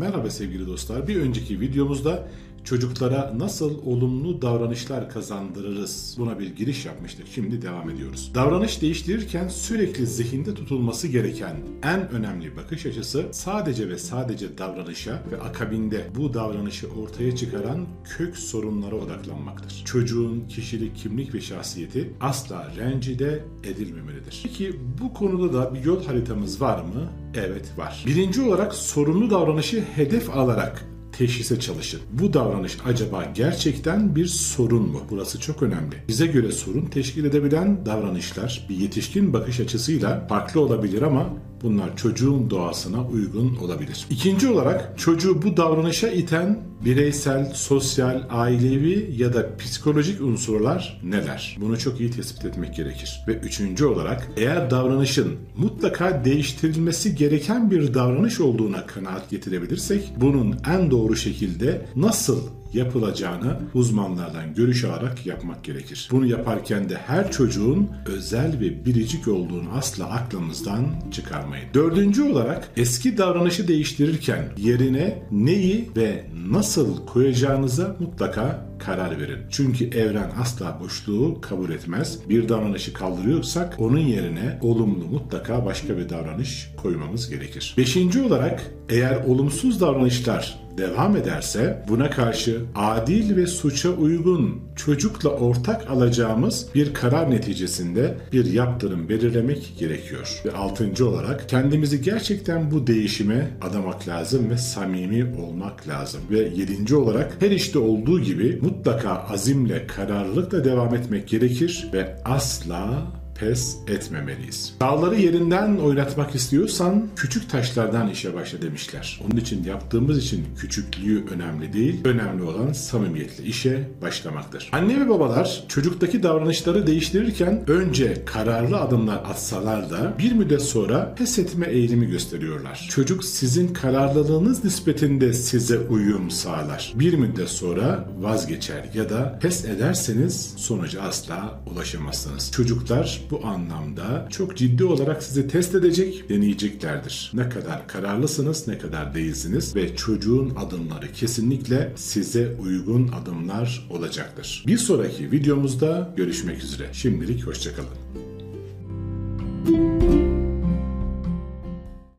Merhaba sevgili dostlar. Bir önceki videomuzda çocuklara nasıl olumlu davranışlar kazandırırız buna bir giriş yapmıştık. Şimdi devam ediyoruz. Davranış değiştirirken sürekli zihinde tutulması gereken en önemli bakış açısı sadece ve sadece davranışa ve akabinde bu davranışı ortaya çıkaran kök sorunlara odaklanmaktır. Çocuğun kişilik, kimlik ve şahsiyeti asla rencide edilmemelidir. Peki bu konuda da bir yol haritamız var mı? Evet var. Birinci olarak sorunlu davranışı hedef alarak teşhise çalışın. Bu davranış acaba gerçekten bir sorun mu? Burası çok önemli. Bize göre sorun teşkil edebilen davranışlar bir yetişkin bakış açısıyla farklı olabilir ama Bunlar çocuğun doğasına uygun olabilir. İkinci olarak çocuğu bu davranışa iten bireysel, sosyal, ailevi ya da psikolojik unsurlar neler? Bunu çok iyi tespit etmek gerekir. Ve üçüncü olarak eğer davranışın mutlaka değiştirilmesi gereken bir davranış olduğuna kanaat getirebilirsek bunun en doğru şekilde nasıl yapılacağını uzmanlardan görüş alarak yapmak gerekir. Bunu yaparken de her çocuğun özel ve biricik olduğunu asla aklımızdan çıkarmayın. Dördüncü olarak eski davranışı değiştirirken yerine neyi ve nasıl koyacağınıza mutlaka karar verin. Çünkü evren asla boşluğu kabul etmez. Bir davranışı kaldırıyorsak onun yerine olumlu mutlaka başka bir davranış koymamız gerekir. Beşinci olarak eğer olumsuz davranışlar devam ederse buna karşı adil ve suça uygun çocukla ortak alacağımız bir karar neticesinde bir yaptırım belirlemek gerekiyor. Ve altıncı olarak kendimizi gerçekten bu değişime adamak lazım ve samimi olmak lazım. Ve yedinci olarak her işte olduğu gibi mutlaka azimle, kararlılıkla devam etmek gerekir ve asla pes etmemeliyiz. Dağları yerinden oynatmak istiyorsan küçük taşlardan işe başla demişler. Onun için yaptığımız için küçüklüğü önemli değil. Önemli olan samimiyetle işe başlamaktır. Anne ve babalar çocuktaki davranışları değiştirirken önce kararlı adımlar atsalar da bir müddet sonra pes etme eğilimi gösteriyorlar. Çocuk sizin kararlılığınız nispetinde size uyum sağlar. Bir müddet sonra vazgeçer ya da pes ederseniz sonuca asla ulaşamazsınız. Çocuklar bu anlamda çok ciddi olarak sizi test edecek, deneyeceklerdir. Ne kadar kararlısınız, ne kadar değilsiniz ve çocuğun adımları kesinlikle size uygun adımlar olacaktır. Bir sonraki videomuzda görüşmek üzere. Şimdilik hoşçakalın. Müzik